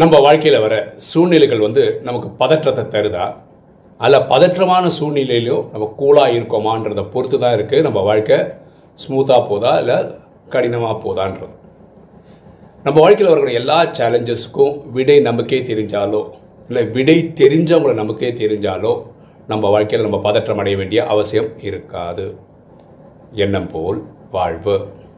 நம்ம வாழ்க்கையில் வர சூழ்நிலைகள் வந்து நமக்கு பதற்றத்தை தருதா? அல்ல பதற்றமான சூழ்நிலையிலையும் நம்ம கூலாக இருக்கோமான்றதை பொறுத்து தான் இருக்குது நம்ம வாழ்க்கை. ஸ்மூத்தாக போதா இல்லை கடினமாக போதான்றது? நம்ம வாழ்க்கையில் வரக்கூடிய எல்லா சேலஞ்சஸ்க்கும் விடை நமக்கே தெரிஞ்சாலோ இல்லை விடை தெரிஞ்சவங்களை நமக்கே தெரிஞ்சாலோ நம்ம வாழ்க்கையில் நம்ம பதற்றம் அடைய வேண்டிய அவசியம் இருக்காது. எண்ணம் போல் வாழ்வு.